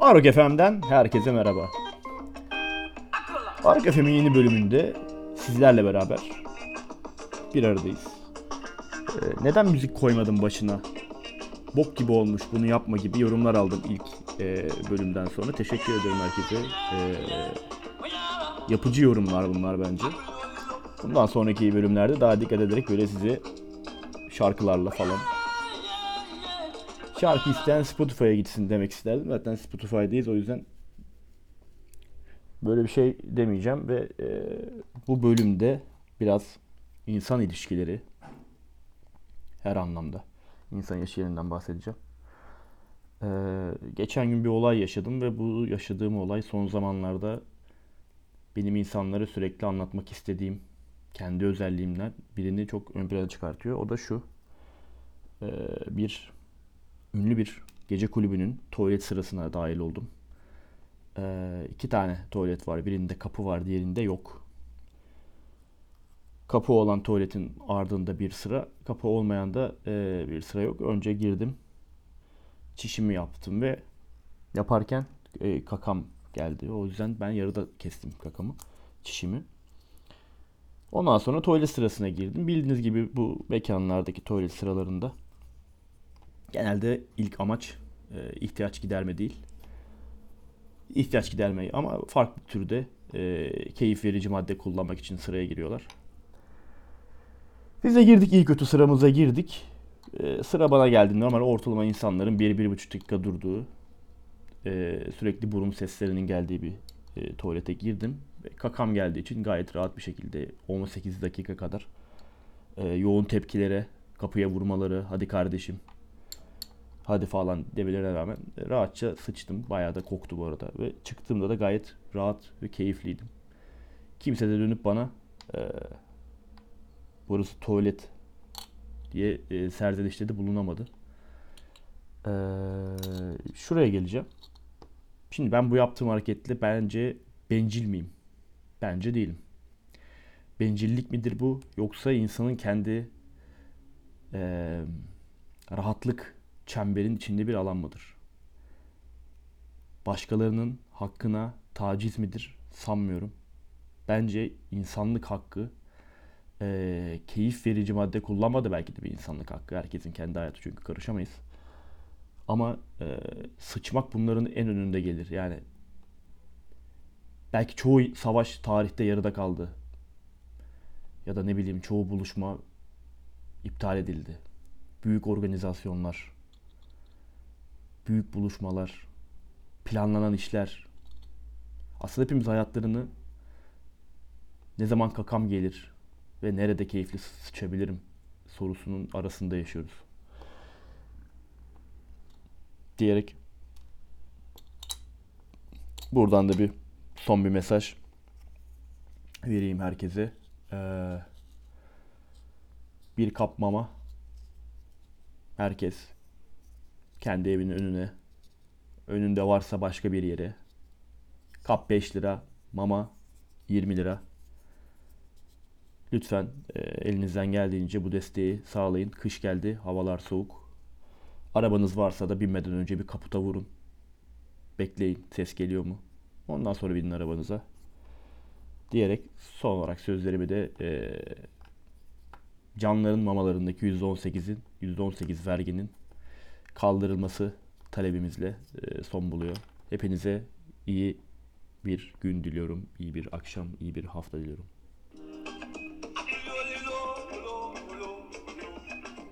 Arok FM'den herkese merhaba. Arok FM'in yeni bölümünde sizlerle beraber bir aradayız. Ee, neden müzik koymadım başına? Bok gibi olmuş bunu yapma gibi yorumlar aldım ilk e, bölümden sonra. Teşekkür ederim herkese. Ee, yapıcı yorumlar bunlar bence. Bundan sonraki bölümlerde daha dikkat ederek böyle sizi şarkılarla falan Şarkı isteyen Spotify'a gitsin demek isterdim. Zaten Spotify'dayız o yüzden böyle bir şey demeyeceğim ve e, bu bölümde biraz insan ilişkileri her anlamda insan ilişkilerinden bahsedeceğim. E, geçen gün bir olay yaşadım ve bu yaşadığım olay son zamanlarda benim insanlara sürekli anlatmak istediğim kendi özelliğimden birini çok ön plana çıkartıyor. O da şu. E, bir ünlü bir gece kulübünün tuvalet sırasına dahil oldum. Ee, iki tane tuvalet var. Birinde kapı var, diğerinde yok. Kapı olan tuvaletin ardında bir sıra, kapı olmayan da e, bir sıra yok. Önce girdim, çişimi yaptım ve yaparken e, kakam geldi. O yüzden ben yarıda kestim kakamı, çişimi. Ondan sonra tuvalet sırasına girdim. Bildiğiniz gibi bu mekanlardaki tuvalet sıralarında Genelde ilk amaç e, ihtiyaç giderme değil. İhtiyaç gidermeyi ama farklı türde e, keyif verici madde kullanmak için sıraya giriyorlar. Biz de girdik iyi kötü sıramıza girdik. E, sıra bana geldi. Normal ortalama insanların 1-1,5 dakika durduğu e, sürekli burun seslerinin geldiği bir e, tuvalete girdim. Kakam geldiği için gayet rahat bir şekilde 18 dakika kadar e, yoğun tepkilere, kapıya vurmaları, hadi kardeşim hadi falan demelerine rağmen rahatça sıçtım. Bayağı da koktu bu arada. Ve çıktığımda da gayet rahat ve keyifliydim. Kimse de dönüp bana e, burası tuvalet diye e, serzenişte de bulunamadı. E, şuraya geleceğim. Şimdi ben bu yaptığım hareketle bence bencil miyim? Bence değilim. Bencillik midir bu? Yoksa insanın kendi e, rahatlık çemberin içinde bir alan mıdır? Başkalarının hakkına taciz midir? Sanmıyorum. Bence insanlık hakkı e, keyif verici madde kullanma da belki de bir insanlık hakkı. Herkesin kendi hayatı çünkü karışamayız. Ama e, sıçmak bunların en önünde gelir. Yani belki çoğu savaş tarihte yarıda kaldı. Ya da ne bileyim çoğu buluşma iptal edildi. Büyük organizasyonlar büyük buluşmalar, planlanan işler. Aslında hepimiz hayatlarını ne zaman kakam gelir ve nerede keyifli sıçabilirim sorusunun arasında yaşıyoruz. Diyerek buradan da bir son bir mesaj vereyim herkese. Ee, bir kap mama herkes kendi evinin önüne. Önünde varsa başka bir yere. Kap 5 lira, mama 20 lira. Lütfen e, elinizden geldiğince bu desteği sağlayın. Kış geldi, havalar soğuk. Arabanız varsa da binmeden önce bir kaputa vurun. Bekleyin, ses geliyor mu? Ondan sonra binin arabanıza. Diyerek son olarak sözlerimi de e, canların mamalarındaki %18'in, %18 verginin kaldırılması talebimizle son buluyor. Hepinize iyi bir gün diliyorum, iyi bir akşam, iyi bir hafta diliyorum.